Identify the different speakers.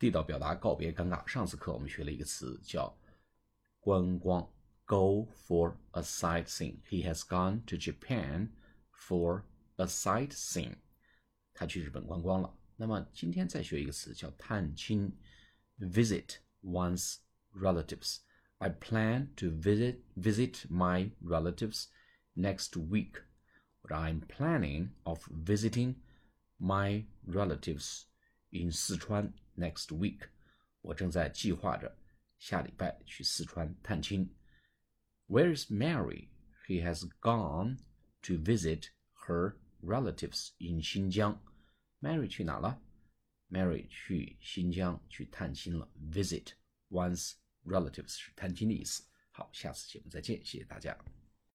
Speaker 1: 地道表达告别尴尬。上次课我们学了一个词叫观光，go for a sightseeing。He has gone to Japan for a sightseeing。他去日本观光了。那么今天再学一个词叫探亲，visit one's relatives。I plan to visit visit my relatives next week. But I'm planning of visiting my relatives in Sichuan next week. 我正在计划着下礼拜去四川探亲。Where is Mary? He has gone to visit her relatives in 新疆。Mary 去哪了？Mary 去新疆去探亲了。Visit one's relatives 是探亲的意思。好，下次节目再见，谢谢大家。